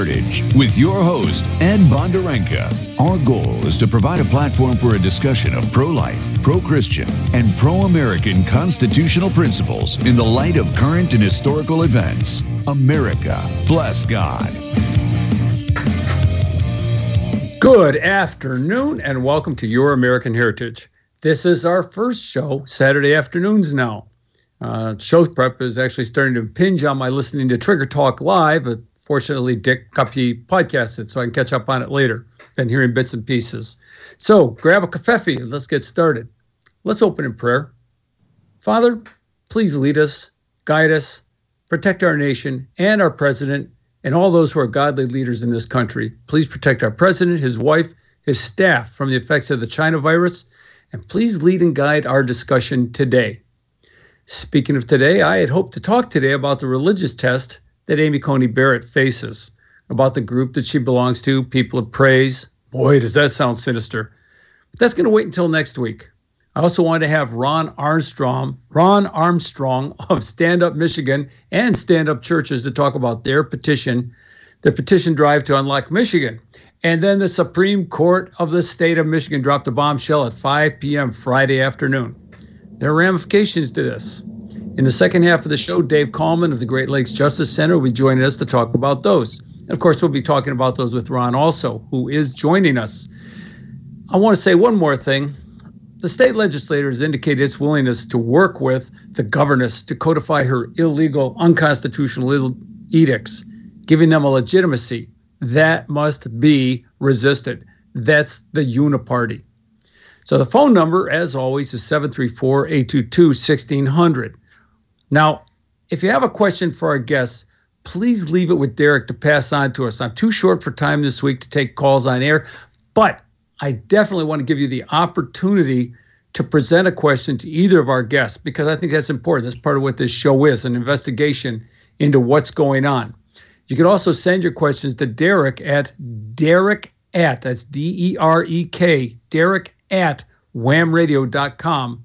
Heritage with your host, Ed Bondarenka. Our goal is to provide a platform for a discussion of pro life, pro Christian, and pro American constitutional principles in the light of current and historical events. America, bless God. Good afternoon, and welcome to Your American Heritage. This is our first show, Saturday afternoons now. Uh, show prep is actually starting to impinge on my listening to Trigger Talk Live. But fortunately, Dick Cuppy podcasted, so I can catch up on it later. Been hearing bits and pieces. So grab a covfefe and let's get started. Let's open in prayer. Father, please lead us, guide us, protect our nation and our president and all those who are godly leaders in this country. Please protect our president, his wife, his staff from the effects of the China virus, and please lead and guide our discussion today. Speaking of today, I had hoped to talk today about the religious test that Amy Coney Barrett faces, about the group that she belongs to, People of Praise. Boy, does that sound sinister. But that's going to wait until next week. I also wanted to have Ron Armstrong, Ron Armstrong of Stand Up Michigan and Stand Up Churches to talk about their petition, the petition drive to unlock Michigan. And then the Supreme Court of the state of Michigan dropped a bombshell at 5 p.m. Friday afternoon. There are ramifications to this. In the second half of the show, Dave Kallman of the Great Lakes Justice Center will be joining us to talk about those. And of course, we'll be talking about those with Ron also, who is joining us. I want to say one more thing. The state legislature has indicated its willingness to work with the governess to codify her illegal, unconstitutional edicts, giving them a legitimacy. That must be resisted. That's the uniparty. So the phone number, as always, is 734 822 1600. Now, if you have a question for our guests, please leave it with Derek to pass on to us. I'm too short for time this week to take calls on air, but I definitely want to give you the opportunity to present a question to either of our guests because I think that's important. That's part of what this show is an investigation into what's going on. You can also send your questions to Derek at Derek at, that's D E R E K, Derek at waamradio.com,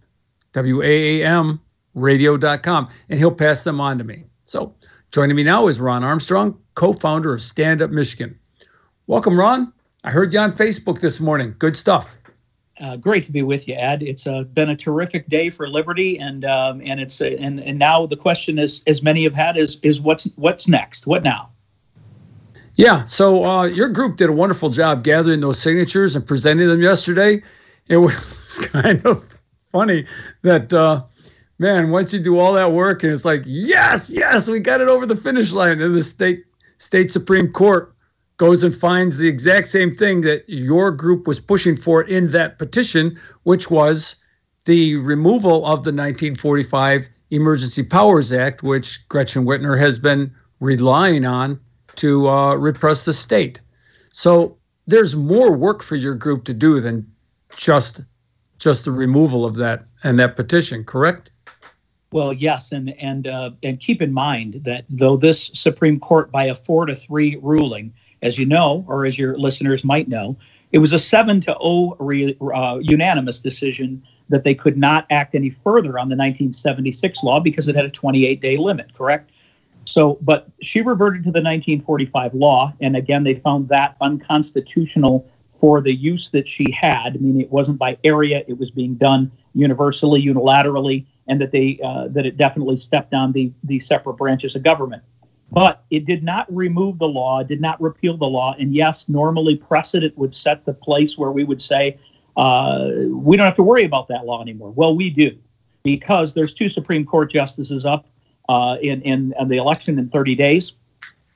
W A A M radio.com, and he'll pass them on to me. So joining me now is Ron Armstrong, co founder of Stand Up Michigan. Welcome, Ron. I heard you on Facebook this morning. Good stuff. Uh, great to be with you, Ed. It's uh, been a terrific day for liberty, and um, and it's uh, and and now the question is, as many have had, is is what's what's next? What now? Yeah. So uh, your group did a wonderful job gathering those signatures and presenting them yesterday it was kind of funny that uh, man once you do all that work and it's like yes yes we got it over the finish line and the state state supreme court goes and finds the exact same thing that your group was pushing for in that petition which was the removal of the 1945 emergency powers act which gretchen whitmer has been relying on to uh, repress the state so there's more work for your group to do than just just the removal of that and that petition, correct? Well, yes, and and uh, and keep in mind that though this Supreme Court by a four to three ruling, as you know, or as your listeners might know, it was a seven to zero oh re, uh, unanimous decision that they could not act any further on the 1976 law because it had a 28 day limit. Correct. So, but she reverted to the 1945 law, and again, they found that unconstitutional for the use that she had. I mean, it wasn't by area; it was being done universally, unilaterally, and that they uh, that it definitely stepped on the the separate branches of government. But it did not remove the law, did not repeal the law. And yes, normally precedent would set the place where we would say uh, we don't have to worry about that law anymore. Well, we do, because there's two Supreme Court justices up uh, in, in, in the election in 30 days.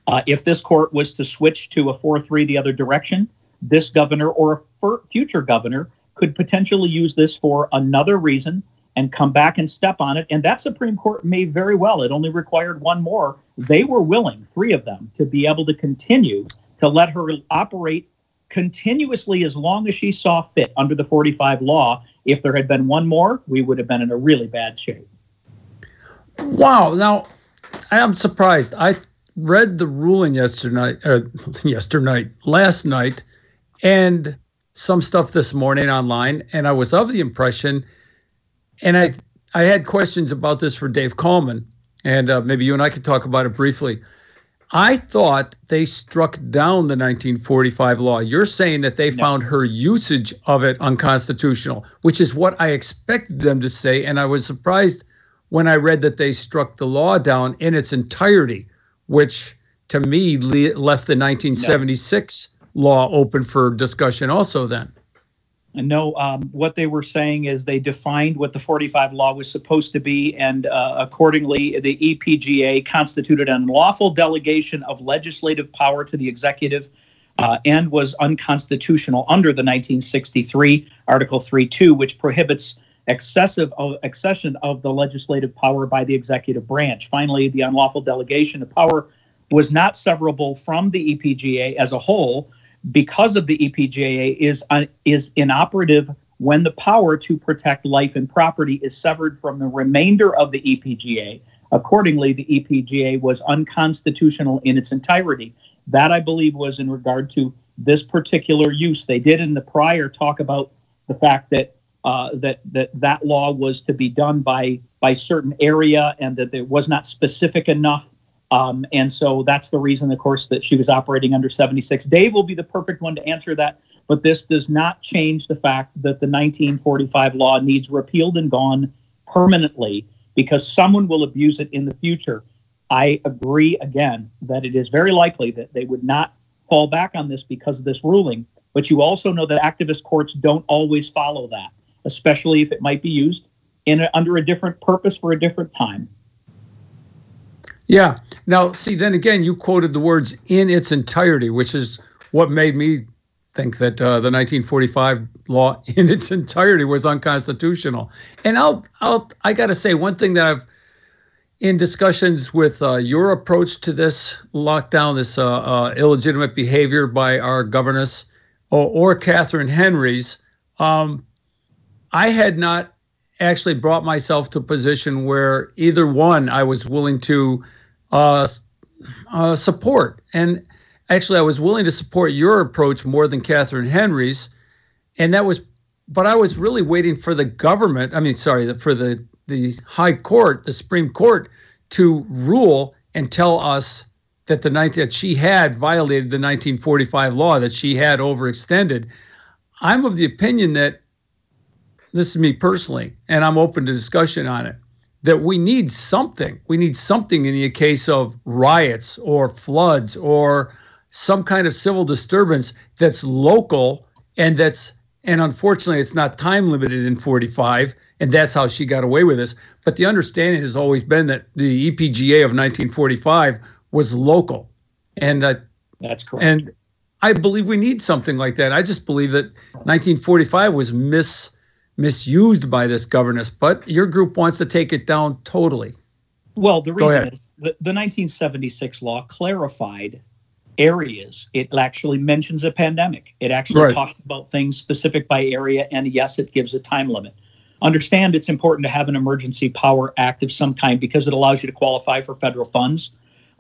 Uh, if this court was to switch to a 4 3 the other direction, this governor or a future governor could potentially use this for another reason and come back and step on it. And that Supreme Court may very well, it only required one more. They were willing, three of them, to be able to continue to let her operate continuously as long as she saw fit under the 45 law. If there had been one more, we would have been in a really bad shape. Wow. Now, I am surprised. I read the ruling yesterday, or yesterday, last night, and some stuff this morning online, and I was of the impression, and I I had questions about this for Dave Kallman, and uh, maybe you and I could talk about it briefly. I thought they struck down the 1945 law. You're saying that they no. found her usage of it unconstitutional, which is what I expected them to say. And I was surprised when I read that they struck the law down in its entirety, which to me left the 1976 no. law open for discussion also then. No, um, what they were saying is they defined what the 45 law was supposed to be, and uh, accordingly, the EPGA constituted an unlawful delegation of legislative power to the executive uh, and was unconstitutional under the 1963 Article Three 3.2, which prohibits excessive uh, accession of the legislative power by the executive branch. Finally, the unlawful delegation of power was not severable from the EPGA as a whole because of the EPGA is uh, is inoperative when the power to protect life and property is severed from the remainder of the EPGA. Accordingly, the EPGA was unconstitutional in its entirety. That I believe was in regard to this particular use. They did in the prior talk about the fact that uh, that that that law was to be done by by certain area and that it was not specific enough um, and so that's the reason, of course, that she was operating under 76. Dave will be the perfect one to answer that, but this does not change the fact that the 1945 law needs repealed and gone permanently because someone will abuse it in the future. I agree again that it is very likely that they would not fall back on this because of this ruling, but you also know that activist courts don't always follow that, especially if it might be used in a, under a different purpose for a different time. Yeah. Now, see, then again, you quoted the words in its entirety, which is what made me think that uh, the 1945 law in its entirety was unconstitutional. And I'll, I'll, I got to say one thing that I've, in discussions with uh, your approach to this lockdown, this uh, uh illegitimate behavior by our governess, or, or Catherine Henry's, um, I had not actually brought myself to a position where either one I was willing to uh, uh, support. And actually, I was willing to support your approach more than Catherine Henry's, and that was, but I was really waiting for the government. I mean, sorry, for the the High Court, the Supreme Court, to rule and tell us that the night that she had violated the 1945 law, that she had overextended. I'm of the opinion that this is me personally, and I'm open to discussion on it that we need something. We need something in the case of riots or floods or some kind of civil disturbance that's local and that's and unfortunately it's not time limited in 45 and that's how she got away with this. But the understanding has always been that the EPGA of 1945 was local and uh, that's correct. and I believe we need something like that. I just believe that 1945 was mis misused by this governance, but your group wants to take it down totally. Well, the reason is the, the 1976 law clarified areas. It actually mentions a pandemic. It actually right. talks about things specific by area, and yes, it gives a time limit. Understand it's important to have an emergency power act of some kind because it allows you to qualify for federal funds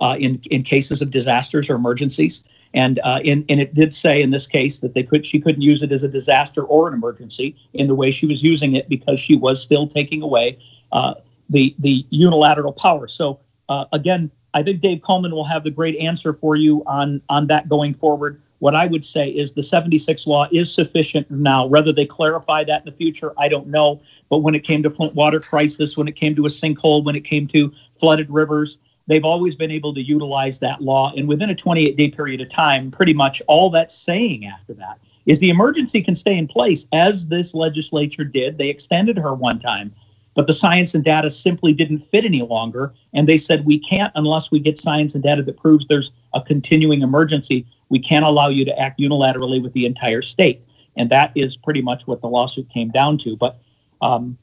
uh, in in cases of disasters or emergencies. And uh, in, and it did say in this case that they could she couldn't use it as a disaster or an emergency in the way she was using it because she was still taking away uh, the the unilateral power. So uh, again, I think Dave Kallman will have the great answer for you on on that going forward. What I would say is the 76 law is sufficient now. Whether they clarify that in the future, I don't know. But when it came to Flint water crisis, when it came to a sinkhole, when it came to flooded rivers, they've always been able to utilize that law. And within a 28 day period of time, pretty much all that's saying after that is the emergency can stay in place, as this legislature did. They extended her one time, but the science and data simply didn't fit any longer. And they said, we can't, unless we get science and data that proves there's a continuing emergency, we can't allow you to act unilaterally with the entire state. And that is pretty much what the lawsuit came down to. But um,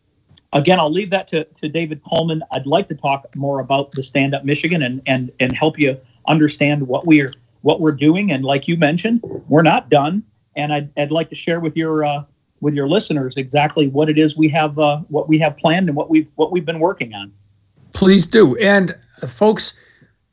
again, I'll leave that to, to David Kallman. I'd like to talk more about the Stand Up Michigan and and and help you understand what we're what we're doing. And like you mentioned, we're not done. And I'd, I'd like to share with your uh, with your listeners exactly what it is we have uh, what we have planned and what we've what we've been working on. Please do. And uh, folks,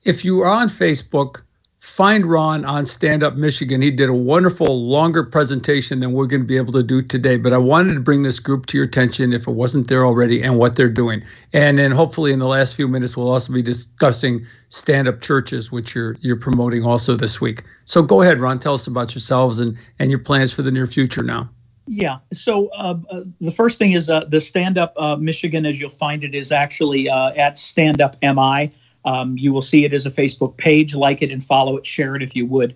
if you are on Facebook, find Ron on Stand Up Michigan. He did a wonderful, longer presentation than we're going to be able to do today. But I wanted to bring this group to your attention if it wasn't there already and what they're doing. And then hopefully in the last few minutes, we'll also be discussing stand up churches, which you're you're promoting also this week. So go ahead, Ron. Tell us about yourselves and, and your plans for the near future now. Yeah. So uh, uh, the first thing is uh, the Stand Up uh, Michigan, as you'll find it, is actually uh, at Stand Up MI. Um, you will see it as a Facebook page. Like it and follow it, share it if you would.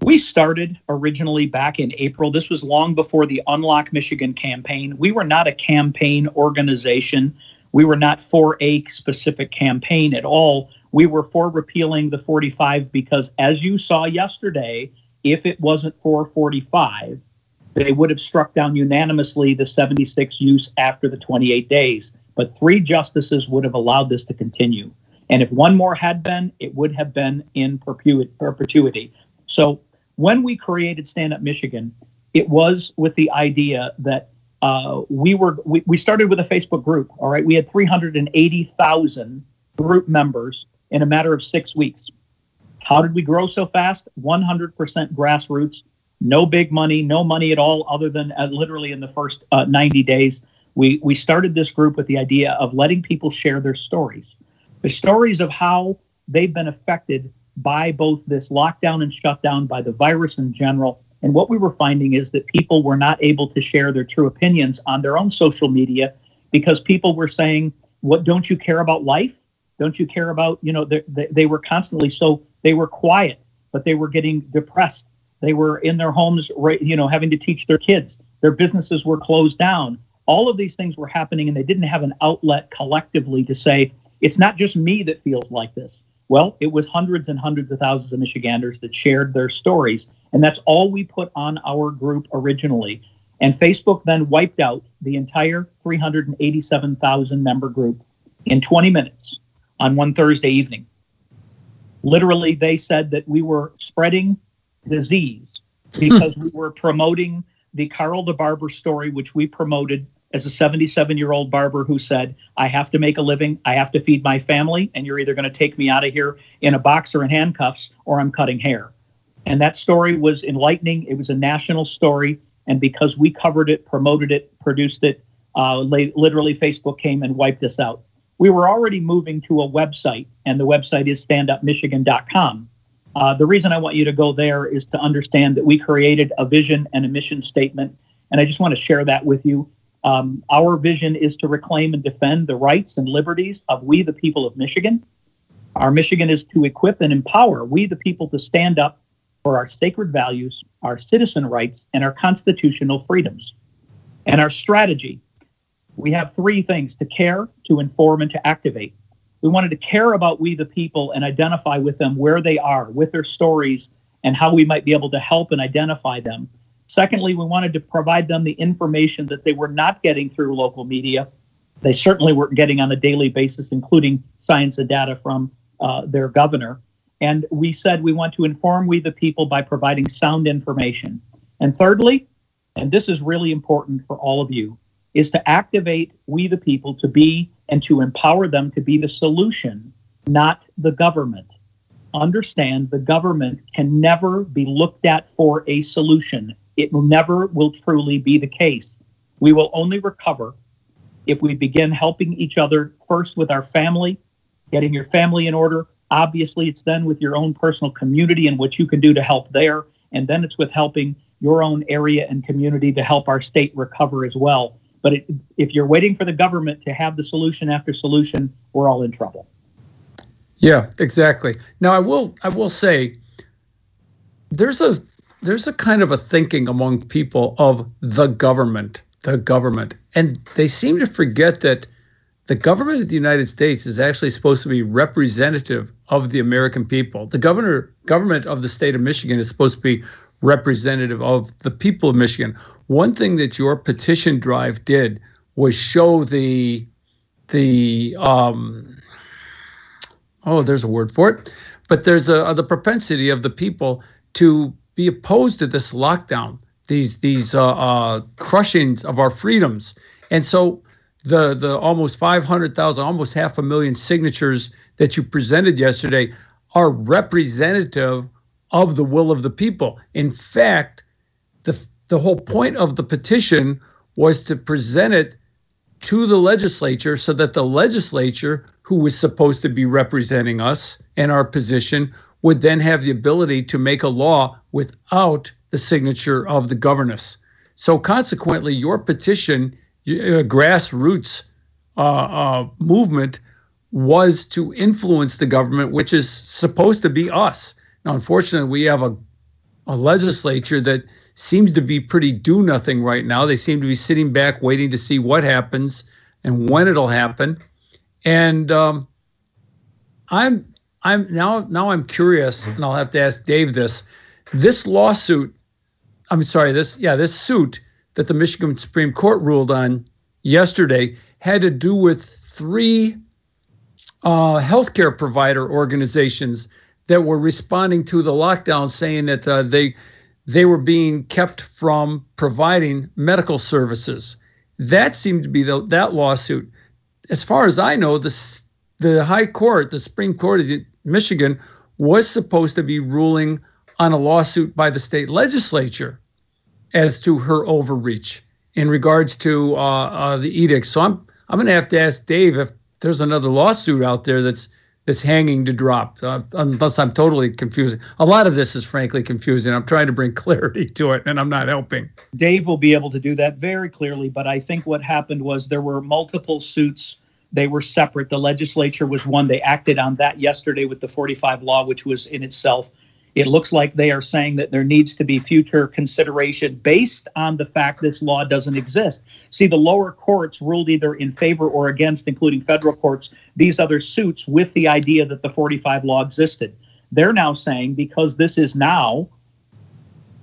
We started originally back in April. This was long before the Unlock Michigan campaign. We were not a campaign organization. We were not for a specific campaign at all. We were for repealing the 45 because, as you saw yesterday, if it wasn't for 45, they would have struck down unanimously the 76 use after the 28 days. But three justices would have allowed this to continue. And if one more had been, it would have been in perpetuity. So when we created Stand Up Michigan, it was with the idea that uh, we were we, we started with a Facebook group. All right, we had 380,000 group members in a matter of six weeks. How did we grow so fast? 100% grassroots, no big money, no money at all, other than uh, literally in the first uh, 90 days. We we started this group with the idea of letting people share their stories the stories of how they've been affected by both this lockdown and shutdown, by the virus in general. And what we were finding is that people were not able to share their true opinions on their own social media because people were saying, "What don't you care about life? Don't you care about you know?" They, they were constantly so they were quiet, but they were getting depressed. They were in their homes, right? You know, having to teach their kids. Their businesses were closed down. All of these things were happening, and they didn't have an outlet collectively to say, it's not just me that feels like this. Well, it was hundreds and hundreds of thousands of Michiganders that shared their stories. And that's all we put on our group originally. And Facebook then wiped out the entire 387,000 member group in 20 minutes on one Thursday evening. Literally, they said that we were spreading disease because we were promoting the Karl the Barber story, which we promoted as a 77 year old barber who said, I have to make a living, I have to feed my family, and you're either going to take me out of here in a box or in handcuffs, or I'm cutting hair. And that story was enlightening. It was a national story. And because we covered it, promoted it, produced it, uh, literally Facebook came and wiped us out. We were already moving to a website, and the website is standupmichigan.com. Uh, the reason I want you to go there is to understand that we created a vision and a mission statement. And I just want to share that with you. Um, our vision is to reclaim and defend the rights and liberties of we, the people of Michigan. Our Michigan is to equip and empower we, the people, to stand up for our sacred values, our citizen rights, and our constitutional freedoms. And our strategy we have three things to care, to inform, and to activate. We wanted to care about we, the people, and identify with them where they are, with their stories, and how we might be able to help and identify them Secondly, we wanted to provide them the information that they were not getting through local media. They certainly weren't getting on a daily basis, including science and data from uh, their governor. And we said we want to inform we the people by providing sound information. And thirdly, and this is really important for all of you, is to activate we the people to be and to empower them to be the solution, not the government. Understand the government can never be looked at for a solution it will never will truly be the case. We will only recover if we begin helping each other first with our family, getting your family in order. Obviously, it's then with your own personal community and what you can do to help there. And then it's with helping your own area and community to help our state recover as well. But it, if you're waiting for the government to have the solution after solution, we're all in trouble. Yeah, exactly. Now I will I will say there's a there's a kind of a thinking among people of the government, the government. And they seem to forget that the government of the United States is actually supposed to be representative of the American people. The governor government of the state of Michigan is supposed to be representative of the people of Michigan. One thing that your petition drive did was show the the um, oh, there's a word for it, but there's a, the propensity of the people to be opposed to this lockdown, these these uh, uh, crushings of our freedoms, and so the the almost 500,000, almost half a million signatures that you presented yesterday are representative of the will of the people. In fact, the, the whole point of the petition was to present it to the legislature so that the legislature, who was supposed to be representing us and our position, would then have the ability to make a law without the signature of the governess. So, consequently, your petition, uh, grassroots uh, uh, movement, was to influence the government, which is supposed to be us. Now, unfortunately, we have a, a legislature that seems to be pretty do nothing right now. They seem to be sitting back waiting to see what happens and when it'll happen. And um, I'm I'm now now I'm curious, and I'll have to ask Dave this. This lawsuit, I'm sorry, this yeah, this suit that the Michigan Supreme Court ruled on yesterday had to do with three uh, healthcare provider organizations that were responding to the lockdown, saying that uh, they they were being kept from providing medical services. That seemed to be the, that lawsuit. As far as I know, the the High Court, the Supreme Court Michigan, was supposed to be ruling on a lawsuit by the state legislature as to her overreach in regards to uh, uh, the edicts. So I'm I'm going to have to ask Dave if there's another lawsuit out there that's that's hanging to drop, uh, unless I'm totally confusing. A lot of this is frankly confusing. I'm trying to bring clarity to it, and I'm not helping. Dave will be able to do that very clearly, but I think what happened was there were multiple suits. They were separate. The legislature was one. They acted on that yesterday with the 45 law, which was in itself it looks like they are saying that there needs to be future consideration based on the fact this law doesn't exist. See, the lower courts ruled either in favor or against, including federal courts, these other suits with the idea that the 45 law existed. They're now saying because this is now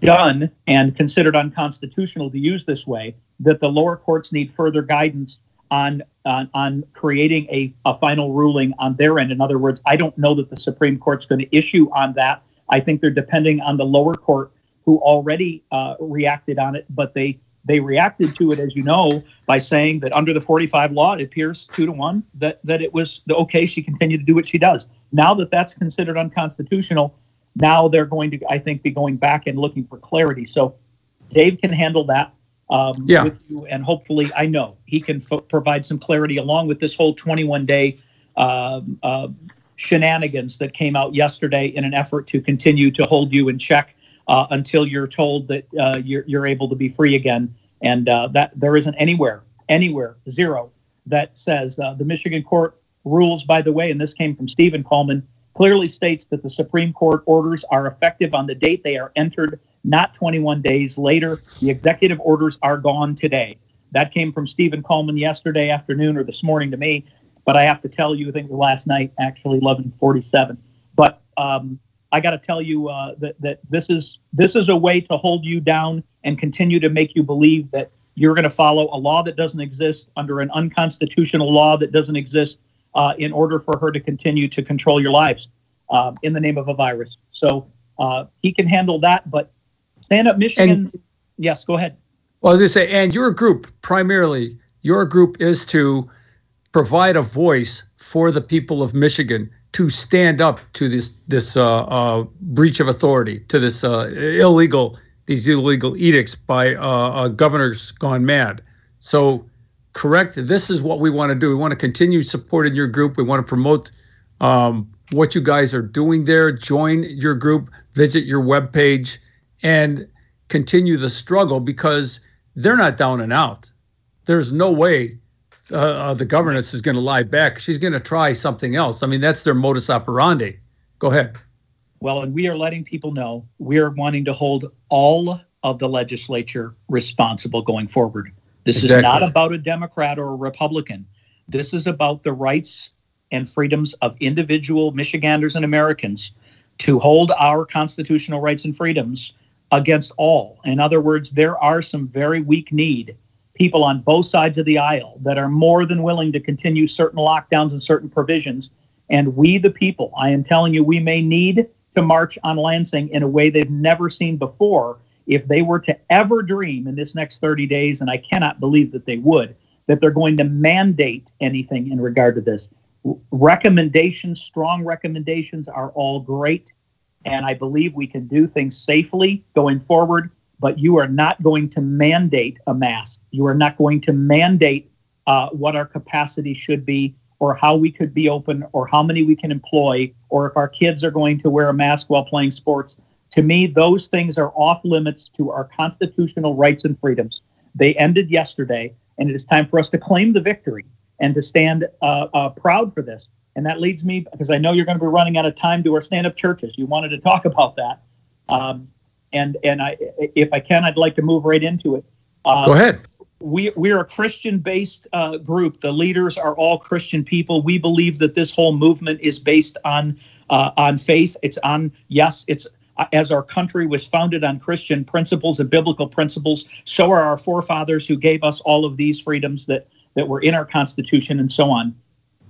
done and considered unconstitutional to use this way, that the lower courts need further guidance on on, on creating a, a final ruling on their end. In other words, I don't know that the Supreme Court's going to issue on that I think they're depending on the lower court who already uh, reacted on it, but they they reacted to it, as you know, by saying that under the 45 law, it appears two to one that that it was the okay. She continued to do what she does. Now that that's considered unconstitutional, now they're going to, I think, be going back and looking for clarity. So Dave can handle that um, yeah. with you, and hopefully, I know he can f- provide some clarity along with this whole 21 day um, uh, shenanigans that came out yesterday in an effort to continue to hold you in check uh, until you're told that uh, you're, you're able to be free again. And uh, that there isn't anywhere, anywhere, zero, that says uh, the Michigan court rules, by the way, and this came from Stephen Kallman, clearly states that the Supreme Court orders are effective on the date they are entered, not 21 days later. The executive orders are gone today. That came from Stephen Kallman yesterday afternoon or this morning to me. But I have to tell you, I think last night actually 11:47. But um, I got to tell you uh, that that this is this is a way to hold you down and continue to make you believe that you're going to follow a law that doesn't exist under an unconstitutional law that doesn't exist uh, in order for her to continue to control your lives uh, in the name of a virus. So uh, he can handle that. But Stand Up Michigan, and, yes, go ahead. Well, I was going to say, and your group primarily, your group is to provide a voice for the people of Michigan to stand up to this this uh, uh, breach of authority, to this uh, illegal these illegal edicts by uh, uh, governors gone mad. So, correct. This is what we want to do. We want to continue supporting your group. We want to promote um, what you guys are doing there. Join your group. Visit your webpage and continue the struggle because they're not down and out. There's no way uh, uh, the governess is going to lie back. She's going to try something else. I mean, that's their modus operandi. Go ahead. Well, and we are letting people know we are wanting to hold all of the legislature responsible going forward. This exactly. is not about a Democrat or a Republican. This is about the rights and freedoms of individual Michiganders and Americans to hold our constitutional rights and freedoms against all. In other words, there are some very weak need people on both sides of the aisle that are more than willing to continue certain lockdowns and certain provisions. And we, the people, I am telling you, we may need to march on Lansing in a way they've never seen before if they were to ever dream in this next 30 days, and I cannot believe that they would, that they're going to mandate anything in regard to this. Recommendations, strong recommendations, are all great. And I believe we can do things safely going forward. But you are not going to mandate a mask. You are not going to mandate uh, what our capacity should be, or how we could be open, or how many we can employ, or if our kids are going to wear a mask while playing sports. To me, those things are off limits to our constitutional rights and freedoms. They ended yesterday, and it is time for us to claim the victory and to stand uh, uh, proud for this. And that leads me, because I know you're going to be running out of time, to our stand-up churches. You wanted to talk about that, um, and and I, if I can, I'd like to move right into it. Uh, Go ahead. We we're a Christian-based uh, group. The leaders are all Christian people. We believe that this whole movement is based on uh, on faith. It's on yes, it's as our country was founded on Christian principles and biblical principles, so are our forefathers who gave us all of these freedoms that, that were in our Constitution and so on.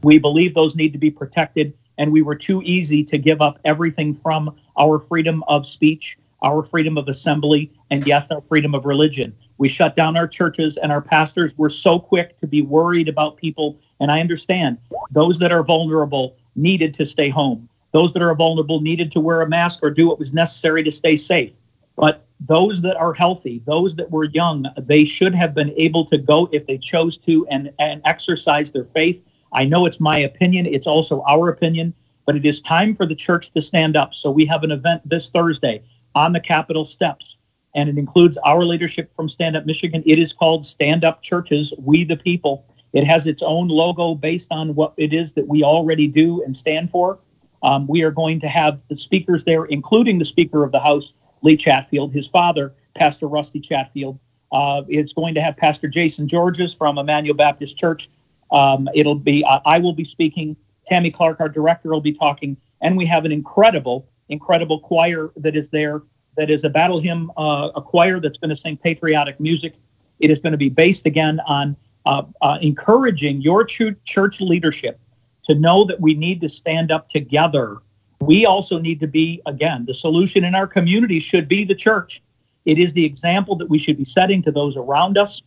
We believe those need to be protected, and we were too easy to give up everything from our freedom of speech, our freedom of assembly, and yes, our freedom of religion. We shut down our churches, and our pastors were so quick to be worried about people. And I understand those that are vulnerable needed to stay home those that are vulnerable needed to wear a mask or do what was necessary to stay safe. But those that are healthy, those that were young, they should have been able to go if they chose to and, and exercise their faith. I know it's my opinion, it's also our opinion, but it is time for the church to stand up. So we have an event this Thursday on the Capitol steps, and it includes our leadership from Stand Up Michigan. It is called Stand Up Churches, We the People. It has its own logo based on what it is that we already do and stand for. Um, we are going to have the speakers there, including the Speaker of the House, Lee Chatfield, his father, Pastor Rusty Chatfield. Uh, it's going to have Pastor Jason Georges from Emmanuel Baptist Church. Um, it'll be uh, I will be speaking. Tammy Clark, our director, will be talking, and we have an incredible, incredible choir that is there. That is a battle hymn, uh, a choir that's going to sing patriotic music. It is going to be based again on uh, uh, encouraging your ch- church leadership to know that we need to stand up together. We also need to be, again, the solution in our community should be the church. It is the example that we should be setting to those around us.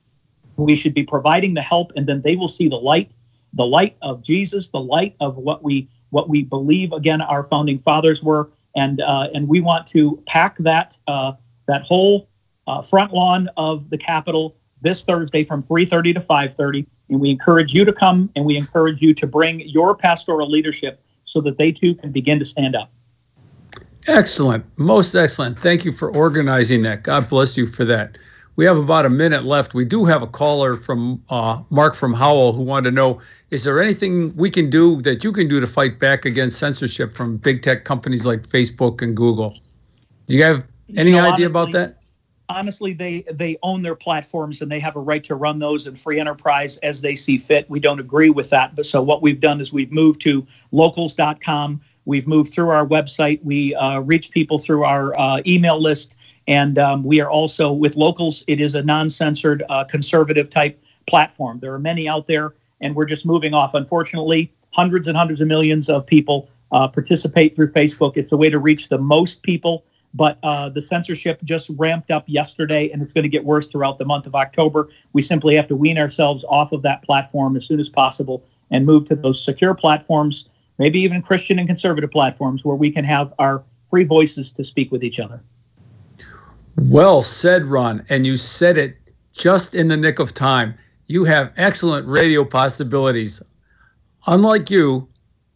We should be providing the help, and then they will see the light, the light of Jesus, the light of what we what we believe. Again, our founding fathers were, and uh, and we want to pack that uh, that whole uh, front lawn of the Capitol this Thursday from 3:30 to 5:30 and we encourage you to come and we encourage you to bring your pastoral leadership so that they too can begin to stand up. Excellent. Most excellent. Thank you for organizing that. God bless you for that. We have about a minute left. We do have a caller from uh, Mark from Howell who wanted to know is there anything we can do that you can do to fight back against censorship from big tech companies like Facebook and Google? Do you have any you know, idea honestly, about that? honestly they they own their platforms and they have a right to run those in free enterprise as they see fit we don't agree with that but so what we've done is we've moved to locals.com we've moved through our website we uh, reach people through our uh, email list and um, we are also with locals it is a non-censored uh, conservative type platform there are many out there and we're just moving off unfortunately hundreds and hundreds of millions of people uh, participate through facebook it's a way to reach the most people but uh, the censorship just ramped up yesterday and it's going to get worse throughout the month of October. We simply have to wean ourselves off of that platform as soon as possible and move to those secure platforms, maybe even Christian and conservative platforms where we can have our free voices to speak with each other. Well said, Ron. And you said it just in the nick of time. You have excellent radio possibilities. Unlike you,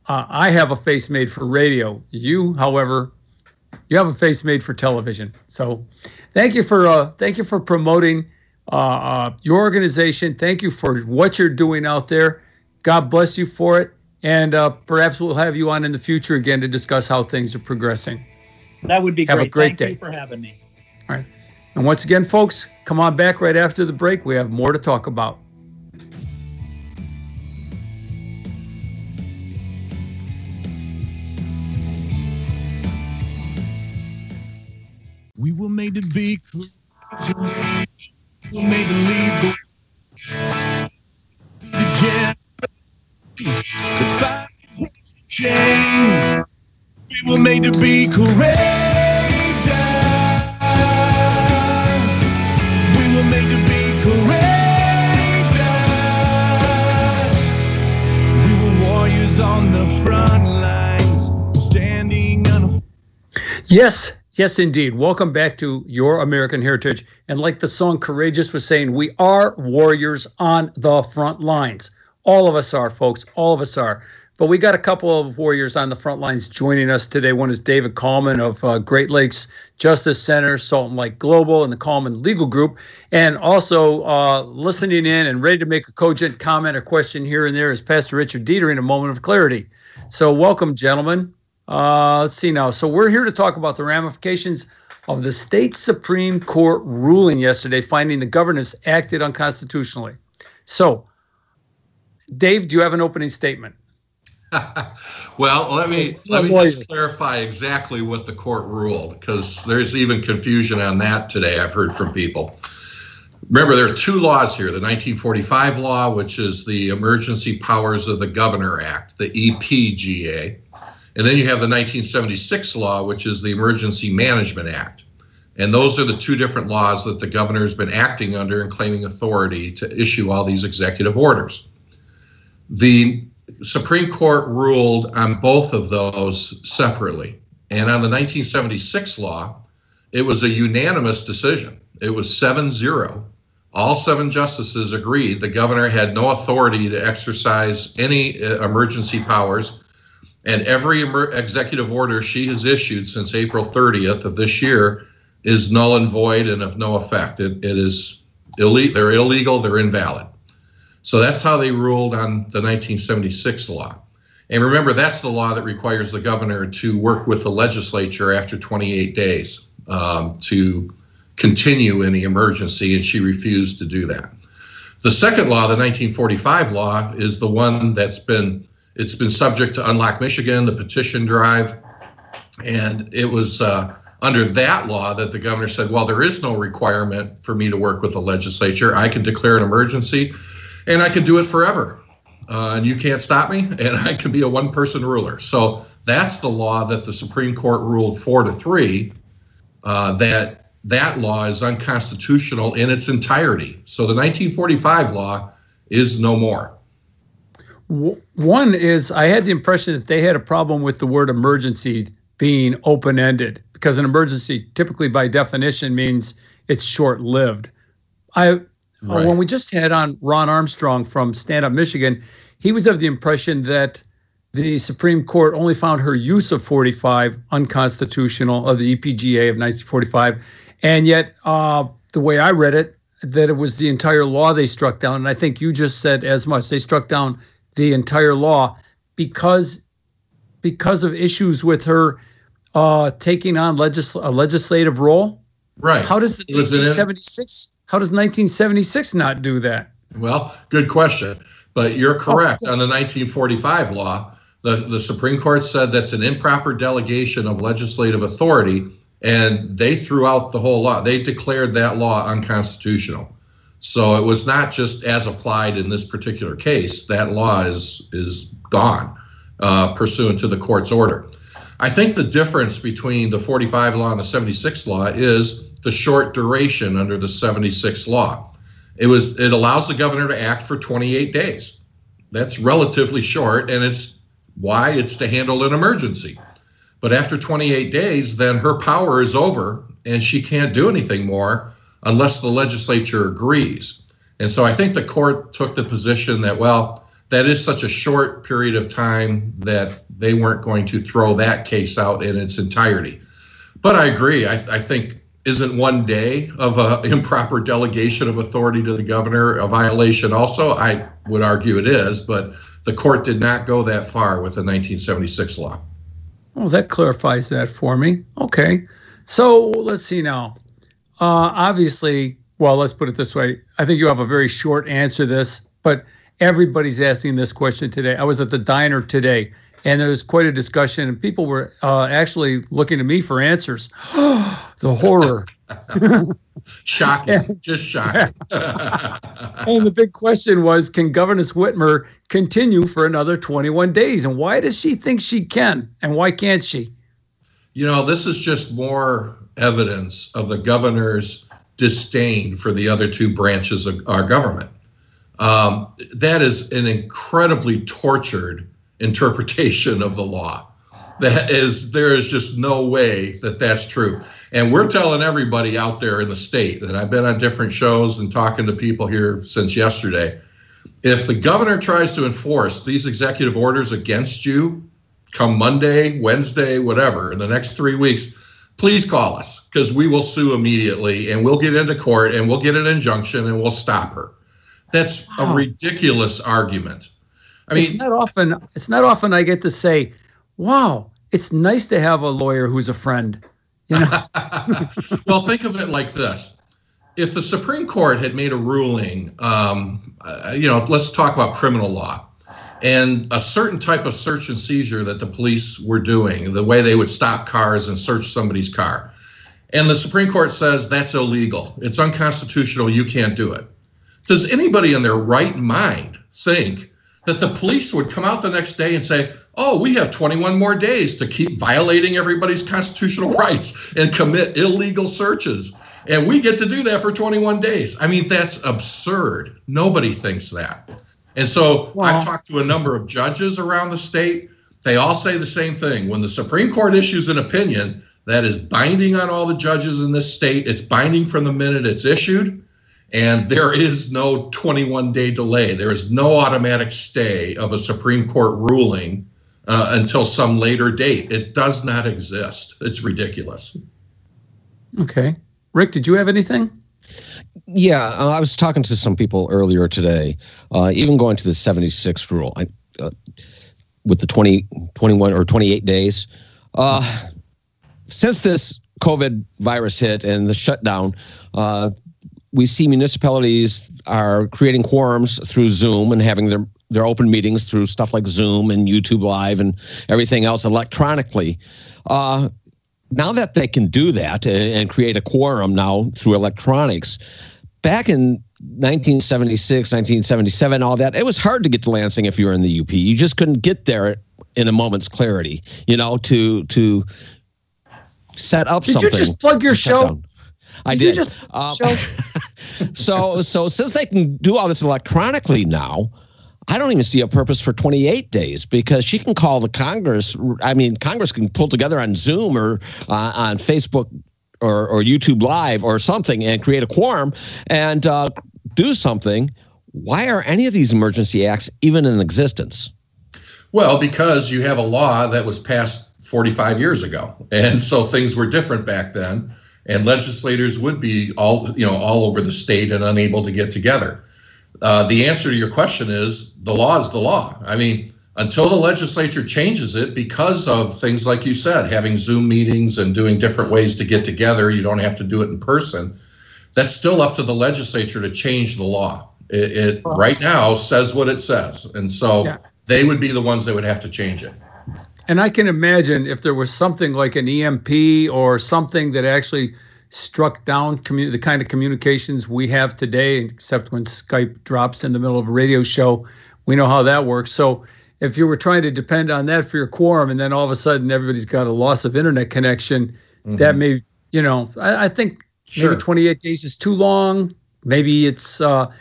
uh, I have a face made for radio. You, however, you have a face made for television. So, thank you for uh, thank you for promoting uh, uh, your organization. Thank you for what you're doing out there. God bless you for it, and uh, perhaps we'll have you on in the future again to discuss how things are progressing. That would be have great. a great Thank day. for having me. All right, and once again, folks, come on back right after the break. We have more to talk about. We were made to be courageous. We were made to lead the, the the change. We were made to be courageous. Yes, yes, indeed. Welcome back to Your American Heritage. And like the song Courageous was saying, we are warriors on the front lines. All of us are, folks. All of us are. But we got a couple of warriors on the front lines joining us today. One is David Kallman of uh, Great Lakes Justice Center, Salt Lake Global, and the Kallman Legal Group. And also uh, listening in and ready to make a cogent comment or question here and there is Pastor Richard Dieter in a moment of clarity. So, welcome, gentlemen. Uh, let's see now. So we're here to talk about the ramifications of the state Supreme Court ruling yesterday, finding the governors acted unconstitutionally. So, Dave, do you have an opening statement? well, let me let me just clarify exactly what the court ruled because there's even confusion on that today. I've heard from people. Remember, there are two laws here: the 1945 law, which is the Emergency Powers of the Governor Act, the EPGA, and then you have the 1976 law, which is the Emergency Management Act. And those are the two different laws that the governor has been acting under and claiming authority to issue all these executive orders. The Supreme Court ruled on both of those separately. And on the 1976 law, it was a unanimous decision. It was 7 0. All seven justices agreed the governor had no authority to exercise any uh, emergency powers and every executive order she has issued since April 30th of this year is null and void and of no effect. It, it is illegal. They're illegal. They're invalid. So that's how they ruled on the 1976 law. And remember, that's the law that requires the governor to work with the legislature after 28 days um, to continue any emergency, and she refused to do that. The second law, the 1945 law, is the one that's been it's been subject to Unlock Michigan, the petition drive, and it was uh, under that law that the governor said, well, there is no requirement for me to work with the legislature. I can declare an emergency and I can do it forever. Uh, and you can't stop me, and I can be a one person ruler. So that's the law that the Supreme Court ruled four to three uh, that that law is unconstitutional in its entirety. So the 1945 law is no more. One is I had the impression that they had a problem with the word emergency being open ended because an emergency typically by definition means it's short lived. I right. when we just had on Ron Armstrong from Stand Up Michigan, he was of the impression that the Supreme Court only found her use of 45 unconstitutional of the EPGA of 1945, and yet uh, the way I read it, that it was the entire law they struck down, and I think you just said as much. They struck down the entire law because because of issues with her uh, taking on legis- a legislative role. Right. How does 1976? How does 1976 not do that? Well, good question. But you're correct oh, on the 1945 law. The, the Supreme Court said that's an improper delegation of legislative authority, and they threw out the whole law. They declared that law unconstitutional. So it was not just as applied in this particular case. That law is is gone uh, pursuant to the court's order. I think the difference between the 45 law and the 76 law is the short duration under the 76 law. It was it allows the governor to act for 28 days. That's relatively short, and it's why it's to handle an emergency. But after 28 days, then her power is over, and she can't do anything more unless the legislature agrees. And so I think the court took the position that, well, that is such a short period of time that they weren't going to throw that case out in its entirety. But I agree. I, I think isn't one day of an improper delegation of authority to the governor a violation also? I would argue it is, but the court did not go that far with the 1976 law. Well, that clarifies that for me. Okay. So let's see now. Uh, obviously, well, let's put it this way. I think you have a very short answer to this, but everybody's asking this question today. I was at the diner today, and there was quite a discussion, and people were uh, actually looking to me for answers. the horror. shocking, just shocking. and the big question was Can Governess Whitmer continue for another 21 days? And why does she think she can? And why can't she? You know, this is just more evidence of the governor's disdain for the other two branches of our government. Um, that is an incredibly tortured interpretation of the law. That is, there is just no way that that's true. And we're telling everybody out there in the state, and I've been on different shows and talking to people here since yesterday. If the governor tries to enforce these executive orders against you come Monday, Wednesday, whatever, in the next three weeks, please call us because we will sue immediately and we'll get into court and we'll get an injunction and we'll stop her. That's wow. a ridiculous argument. I mean, it's not often. It's not often I get to say, "Wow, it's nice to have a lawyer who's a friend." You know. well, think of it like this: if the Supreme Court had made a ruling, um, uh, you know, let's talk about criminal law, and a certain type of search and seizure that the police were doing, the way they would stop cars and search somebody's car, and the Supreme Court says that's illegal, it's unconstitutional, you can't do it. Does anybody in their right mind think that the police would come out the next day and say, oh, we have 21 more days to keep violating everybody's constitutional rights and commit illegal searches. And we get to do that for 21 days. I mean, that's absurd. Nobody thinks that. And so wow. I've talked to a number of judges around the state. They all say the same thing. When the Supreme Court issues an opinion that is binding on all the judges in this state, it's binding from the minute it's issued. And there is no 21 day delay. There is no automatic stay of a Supreme Court ruling uh, until some later date. It does not exist. It's ridiculous. Okay. Rick, did you have anything? Yeah, uh, I was talking to some people earlier today, uh, even going to the 76 rule I, uh, with the 20, 21 or 28 days. Uh, since this COVID virus hit and the shutdown, uh, we see municipalities are creating quorums through Zoom and having their their open meetings through stuff like Zoom and YouTube Live and everything else electronically. Uh, now that they can do that and, and create a quorum now through electronics, back in 1976, 1977, all that, it was hard to get to Lansing if you were in the UP. You just couldn't get there in a moment's clarity, you know, to to set up did something. Did you just plug your show? Down. I did. did. Just um, so so since they can do all this electronically now, I don't even see a purpose for 28 days because she can call the Congress. I mean, Congress can pull together on Zoom or uh, on Facebook or, or YouTube Live or something and create a quorum and uh, do something. Why are any of these emergency acts even in existence? Well, because you have a law that was passed 45 years ago. And so things were different back then and legislators would be all you know all over the state and unable to get together. Uh, the answer to your question is the law is the law. I mean, until the legislature changes it, because of things like you said, having Zoom meetings and doing different ways to get together, you don't have to do it in person. That's still up to the legislature to change the law. It, it right now says what it says, and so yeah. they would be the ones that would have to change it. And I can imagine if there was something like an EMP or something that actually struck down commu- the kind of communications we have today, except when Skype drops in the middle of a radio show. We know how that works. So if you were trying to depend on that for your quorum and then all of a sudden everybody's got a loss of internet connection, mm-hmm. that may, you know, I, I think sure. maybe 28 days is too long. Maybe it's uh,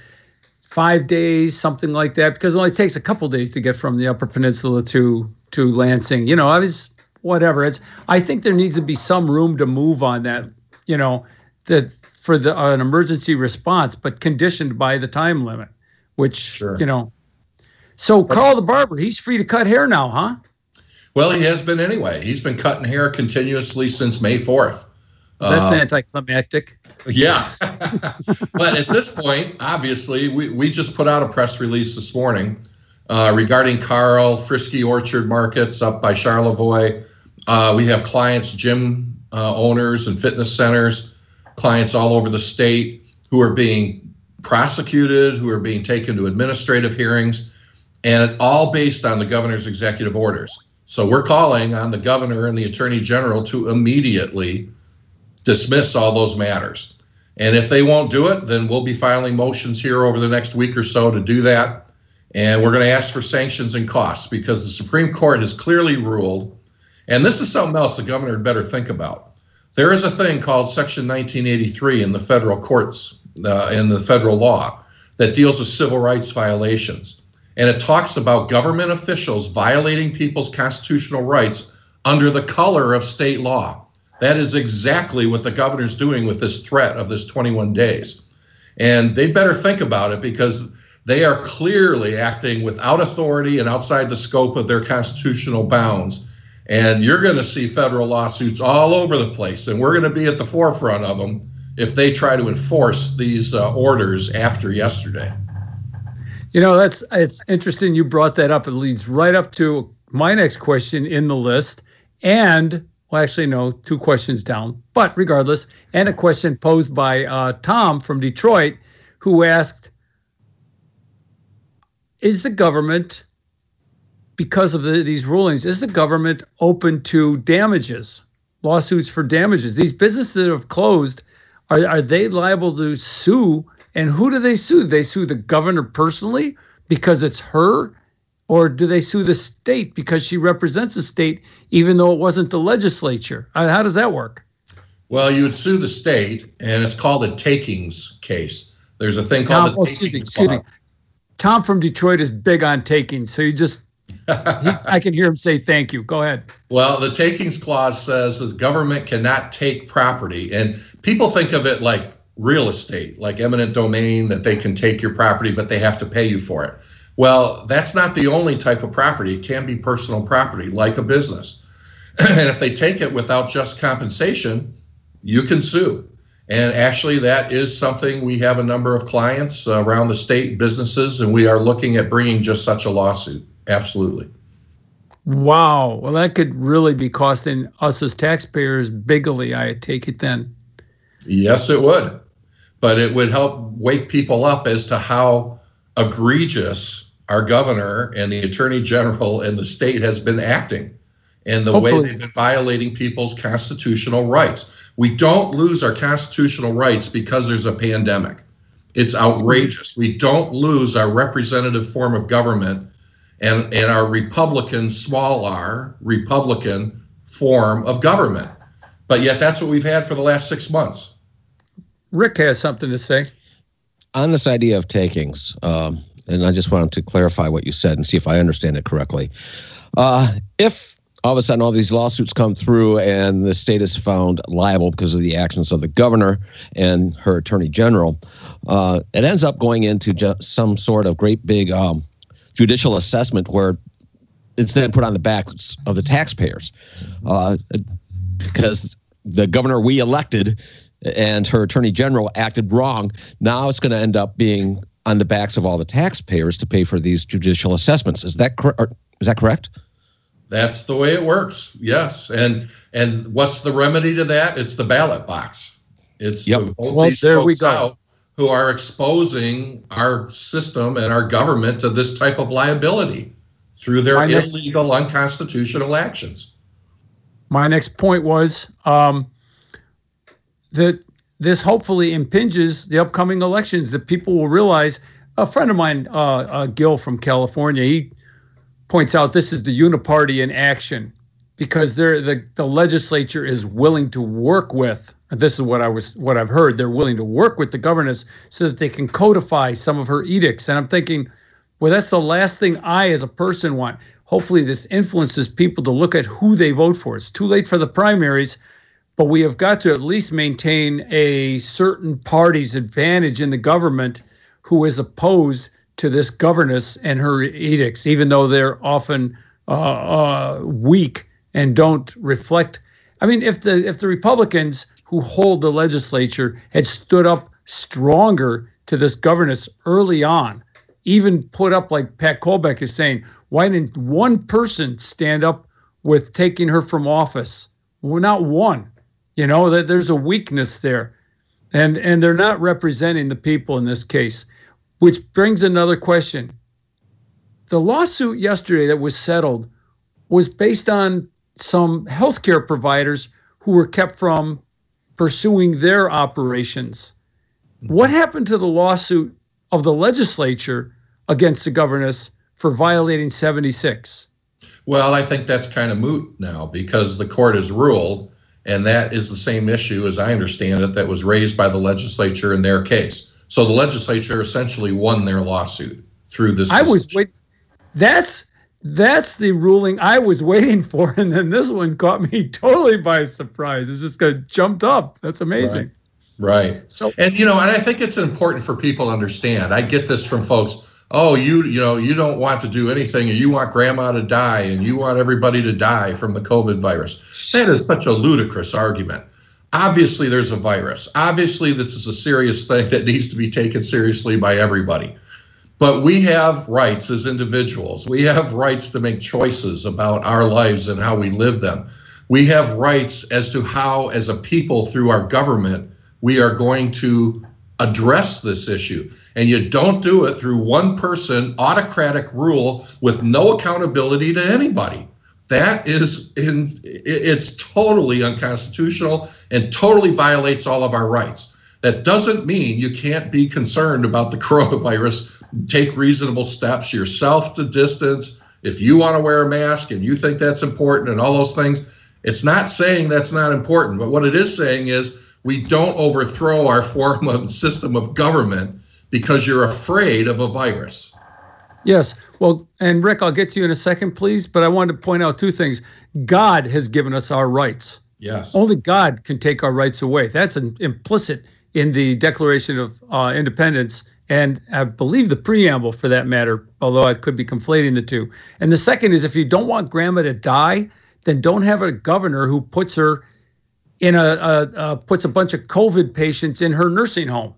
five days, something like that, because it only takes a couple days to get from the Upper Peninsula to to Lansing. You know, I was whatever. It's I think there needs to be some room to move on that. You know, that for the uh, an emergency response, but conditioned by the time limit, which sure. you know. So Karl the barber, he's free to cut hair now, huh? Well, he has been anyway. He's been cutting hair continuously since May fourth. That's uh, anticlimactic. Yeah. but at this point, obviously, we, we just put out a press release this morning uh, regarding Karl, Friske Orchard Markets up by Charlevoix. Uh, we have clients, gym uh, owners, and fitness centers, clients all over the state who are being prosecuted, who are being taken to administrative hearings, and all based on the governor's executive orders. So we're calling on the governor and the attorney general to immediately dismiss all those matters. And if they won't do it, then we'll be filing motions here over the next week or so to do that. And we're going to ask for sanctions and costs because the Supreme Court has clearly ruled, and this is something else the governor had better think about. There is a thing called Section 1983 in the federal courts, uh, in the federal law, that deals with civil rights violations. And it talks about government officials violating people's constitutional rights under the color of state law. That is exactly what the governor's doing with this threat of this 21 days. And they better think about it because they are clearly acting without authority and outside the scope of their constitutional bounds. And you're going to see federal lawsuits all over the place, and we're going to be at the forefront of them if they try to enforce these uh, orders after yesterday. You know, that's it's interesting you brought that up. It leads right up to my next question in the list, and well, actually, no, two questions down, but regardless, and a question posed by uh, Tom from Detroit, who asked, "Is the government, because of the, these rulings, is the government open to damages, lawsuits for damages? These businesses that have closed, are are they liable to sue? And who do they sue? Do they sue the governor personally because it's her or do they sue the state because she represents the state, even though it wasn't the legislature? Uh, how does that work? Well, you would sue the state, and it's called a takings case. There's a thing called Tom, oh, excuse me, excuse me. Tom from Detroit is big on takings, so you just I can hear him say thank you. Go ahead. Well, the takings clause says the government cannot take property, and people think of it like real estate, like eminent domain, that they can take your property, but they have to pay you for it. Well, that's not the only type of property. It can be personal property, like a business. and if they take it without just compensation, you can sue. And actually, that is something we have a number of clients uh, around the state, businesses, and we are looking at bringing just such a lawsuit. Absolutely. Wow. Well, that could really be costing us as taxpayers bigly, I take it then. Yes, it would. But it would help wake people up as to how egregious our governor and the attorney general and the state has been acting and the Hopefully. way they've been violating people's constitutional rights. We don't lose our constitutional rights because there's a pandemic. It's outrageous. We don't lose our representative form of government and, and our Republican, small r, Republican form of government. But yet that's what we've had for the last six months. Rick has something to say on this idea of takings, um, and I just wanted to clarify what you said and see if I understand it correctly. Uh, if all of a sudden all these lawsuits come through and the state is found liable because of the actions of the governor and her attorney general, uh, it ends up going into some sort of great big um, judicial assessment where it's then put on the backs of the taxpayers uh, because the governor we elected and her attorney general acted wrong. Now it's going to end up being on the backs of all the taxpayers to pay for these judicial assessments. Is that cor- is that correct? That's the way it works. Yes, and and what's the remedy to that? It's the ballot box. It's yep. to vote well, these there folks out who are exposing our system and our government to this type of liability through their illegal, unconstitutional actions. My next point was um, that this hopefully impinges the upcoming elections that people will realize. A friend of mine, uh, uh, Gil from California, he points out this is the uniparty in action because they're, the, the legislature is willing to work with this is what I was what I've heard. They're willing to work with the governess so that they can codify some of her edicts. And I'm thinking well that's the last thing I as a person want. Hopefully this influences people to look at who they vote for. It's too late for the primaries but we have got to at least maintain a certain party's advantage in the government who is opposed to this governess and her edicts, even though they're often uh, uh, weak and don't reflect. I mean, if the if the Republicans who hold the legislature had stood up stronger to this governess early on, even put up like Pat Colbeck is saying, why didn't one person stand up with taking her from office? Well, not one. You know that there's a weakness there, and and they're not representing the people in this case, which brings another question. The lawsuit yesterday that was settled was based on some healthcare providers who were kept from pursuing their operations. What mm-hmm. happened to the lawsuit of the legislature against the governess for violating 76? Well, I think that's kind of moot now because the court has ruled and that is the same issue, as I understand it, that was raised by the legislature in their case. So the legislature essentially won their lawsuit through this. I was wait. That's that's the ruling I was waiting for. And then this one caught me totally by surprise. It's just got jumped up. That's amazing. Right. right. So, and you know, and I think it's important for people to understand. I get this from folks. Oh, you, you know, you don't want to do anything, and you want grandma to die, and you want everybody to die from the COVID virus. That is such a ludicrous argument. Obviously, there's a virus. Obviously, this is a serious thing that needs to be taken seriously by everybody. But we have rights as individuals. We have rights to make choices about our lives and how we live them. We have rights as to how, as a people, through our government, we are going to address this issue. And you don't do it through one person autocratic rule with no accountability to anybody. That is in it's totally unconstitutional and totally violates all of our rights. That doesn't mean you can't be concerned about the coronavirus take reasonable steps yourself to distance. If you want to wear a mask and you think that's important and all those things, it's not saying that's not important. But what it is saying is we don't overthrow our form of system of government because you're afraid of a virus. Yes. Well, and Rick, I'll get to you in a second, please. But I wanted to point out two things. God has given us our rights. Yes. Only God can take our rights away. That's an implicit in the Declaration of uh, Independence and I believe the preamble for that matter, although I could be conflating the two. And the second is if you don't want grandma to die, then don't have a governor who puts her in a, a, a puts a bunch of COVID patients in her nursing home.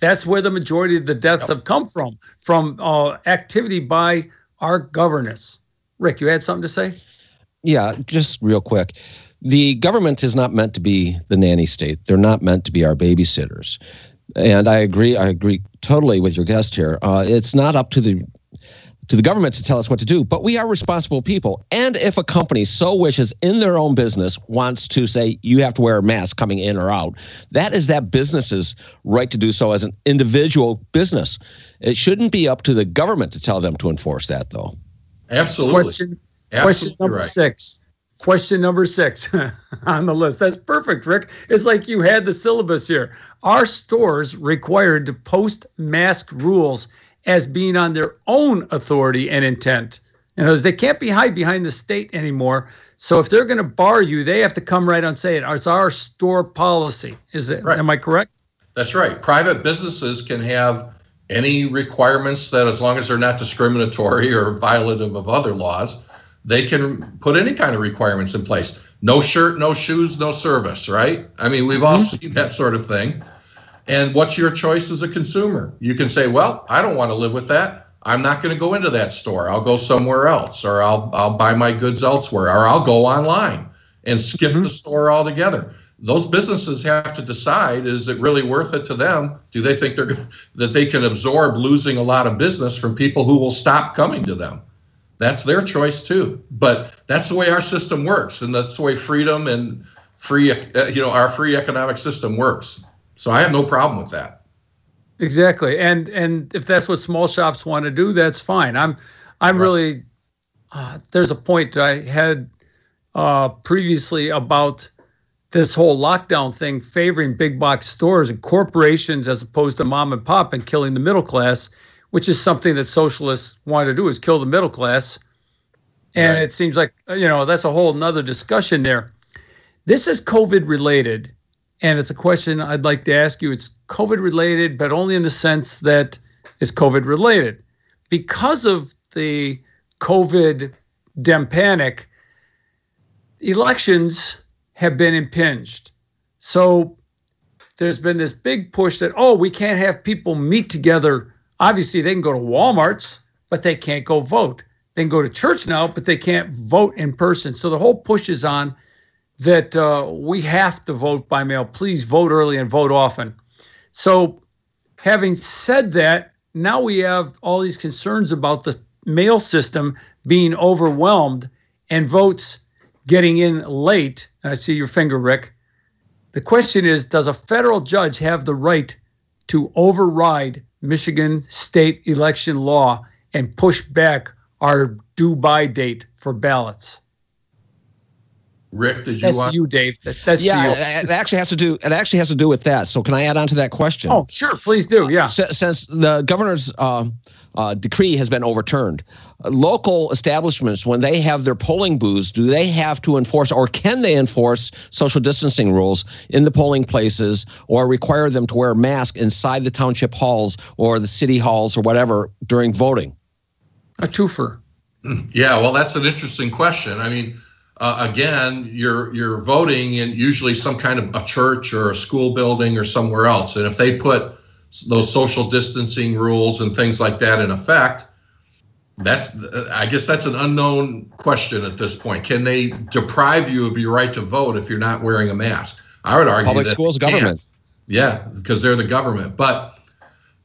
That's where the majority of the deaths have come from, from uh, activity by our governors. Rick, you had something to say? Yeah, just real quick. The government is not meant to be the nanny state. They're not meant to be our babysitters and I agree. I agree totally with your guest here. Uh, it's not up to the to the government to tell us what to do, but we are responsible people. And if a company so wishes in their own business wants to say you have to wear a mask coming in or out, that is that business's right to do so as an individual business. It shouldn't be up to the government to tell them to enforce that, though. Absolutely. Question, Absolutely question number right. six. Question number six on the list. That's perfect, Rick. It's like you had the syllabus here. Are stores required to post mask rules as being on their own authority and intent? In other words, they can't be hide behind the state anymore. So if they're going to bar you, they have to come right on and say it. It's our store policy. Is it? Right. Am I correct? That's right. Private businesses can have any requirements that, as long as they're not discriminatory or violative of other laws, they can put any kind of requirements in place. No shirt, no shoes, no service, right? I mean, we've all mm-hmm. seen that sort of thing. And what's your choice as a consumer? You can say, well, I don't want to live with that. I'm not going to go into that store. I'll go somewhere else, or I'll I'll buy my goods elsewhere, or I'll go online and skip mm-hmm. the store altogether. Those businesses have to decide: is it really worth it to them? Do they think they're that they can absorb losing a lot of business from people who will stop coming to them? That's their choice too. But that's the way our system works, and that's the way freedom and free, uh, you know, our free economic system works. So I have no problem with that. Exactly, and and if that's what small shops want to do, that's fine. I'm I'm right. really uh, there's a point I had uh, previously about this whole lockdown thing favoring big box stores and corporations as opposed to mom and pop and killing the middle class which is something that socialists want to do is kill the middle class. And right. it seems like, you know, that's a whole nother discussion there. This is COVID related. And it's a question I'd like to ask you. It's COVID related, but only in the sense that it's COVID related. Because of the COVID dem panic, elections have been impinged. So there's been this big push that, oh, we can't have people meet together Obviously, they can go to Walmart's, but they can't go vote. They can go to church now, but they can't vote in person. So the whole push is on that uh, we have to vote by mail. Please vote early and vote often. So, having said that, now we have all these concerns about the mail system being overwhelmed and votes getting in late. And I see your finger, Rick. The question is Does a federal judge have the right to override Michigan state election law and push back our due by date for ballots? Rick, did you that's want? you, Dave. That, that's yeah, it actually has to do. It actually has to do with that. So can I add on to that question? Oh, sure, please do. Yeah. Since the governor's uh, uh, decree has been overturned, local establishments, when they have their polling booths, do they have to enforce or can they enforce social distancing rules in the polling places or require them to wear a mask inside the township halls or the city halls or whatever during voting? A twofer. Yeah, well, that's an interesting question. I mean, uh, again, you're you're voting in usually some kind of a church or a school building or somewhere else, and if they put those social distancing rules and things like that in effect, that's I guess that's an unknown question at this point. Can they deprive you of your right to vote if you're not wearing a mask? I would argue public that schools government. Yeah, because they're the government. But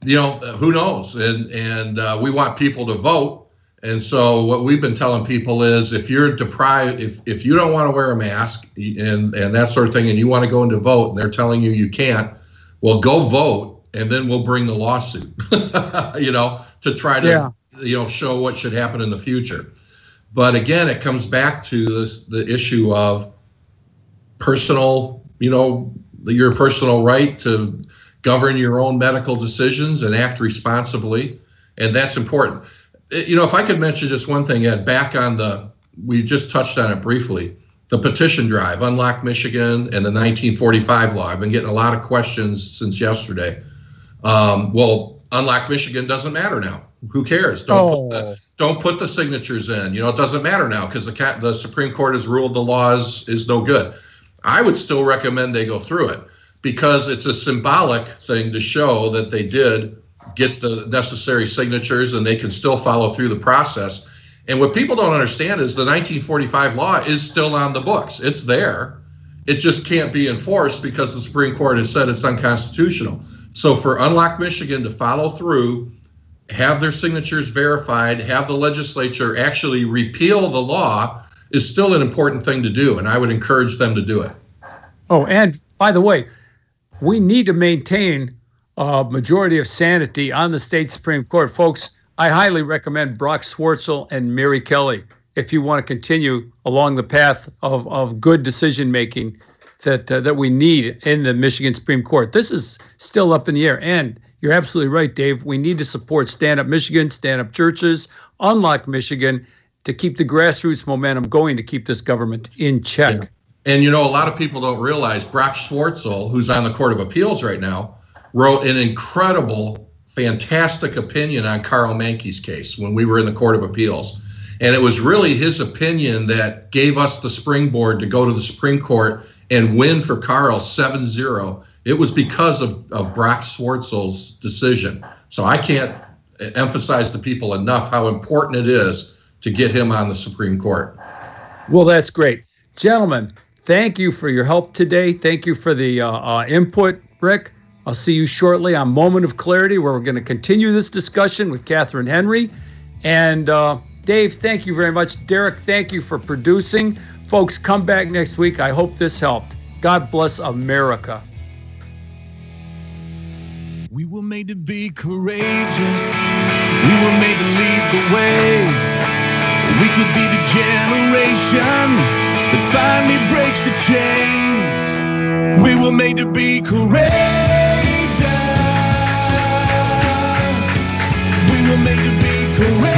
you know, who knows? And and uh, we want people to vote and so what we've been telling people is if you're deprived, if, if you don't want to wear a mask and, and that sort of thing, and you want to go into vote and they're telling you you can't, well, go vote and then we'll bring the lawsuit, you know, to try to, yeah. you know, show what should happen in the future. But again, it comes back to this, the issue of personal, you know, your personal right to govern your own medical decisions and act responsibly. And that's important eh, you know, if I could mention just one thing, Ed, back on the, we just touched on it briefly, the petition drive, Unlock Michigan, and the 1945 law. I've been getting a lot of questions since yesterday. Um, well, Unlock Michigan doesn't matter now. Who cares? Don't oh. put the, don't put the signatures in. You know, it doesn't matter now because the the Supreme Court has ruled the laws is no good. I would still recommend they go through it because it's a symbolic thing to show that they did get the necessary signatures and they can still follow through the process. And what people don't understand is the 1945 law is still on the books. It's there. It just can't be enforced because the Supreme Court has said it's unconstitutional. So for Unlock Michigan to follow through, have their signatures verified, have the legislature actually repeal the law is still an important thing to do. And I would encourage them to do it. Oh, and by the way, we need to maintain a majority of sanity on the state Supreme Court. Folks, I highly recommend Brock Swartzle and Mary Kelly if you want to continue along the path of, of good decision making that uh, that we need in the Michigan Supreme Court. This is still up in the air, and you're absolutely right, Dave. We need to support Stand Up Michigan, Stand Up Churches, Unlock Michigan to keep the grassroots momentum going to keep this government in check. Yeah. And you know, a lot of people don't realize Brock Swartzle, who's on the Court of Appeals right now, wrote an incredible, fantastic opinion on Karl Manke's case when we were in the Court of Appeals. And it was really his opinion that gave us the springboard to go to the Supreme Court and win for Karl 7 0. It was because of, of Brock Swartzle's decision. So I can't emphasize to people enough how important it is to get him on the Supreme Court. Well, that's great. Gentlemen, thank you for your help today. Thank you for the uh, uh, input, Rick. I'll see you shortly on Moment of Clarity, where we're going to continue this discussion with Catherine Henry. And uh, Dave, thank you very much. Derek, thank you for producing. Folks, come back next week. I hope this helped. God bless America. We were made to be courageous. We were made to lead the way. We could be the generation that finally breaks the chains. We were made to be courageous. We were made to be correct.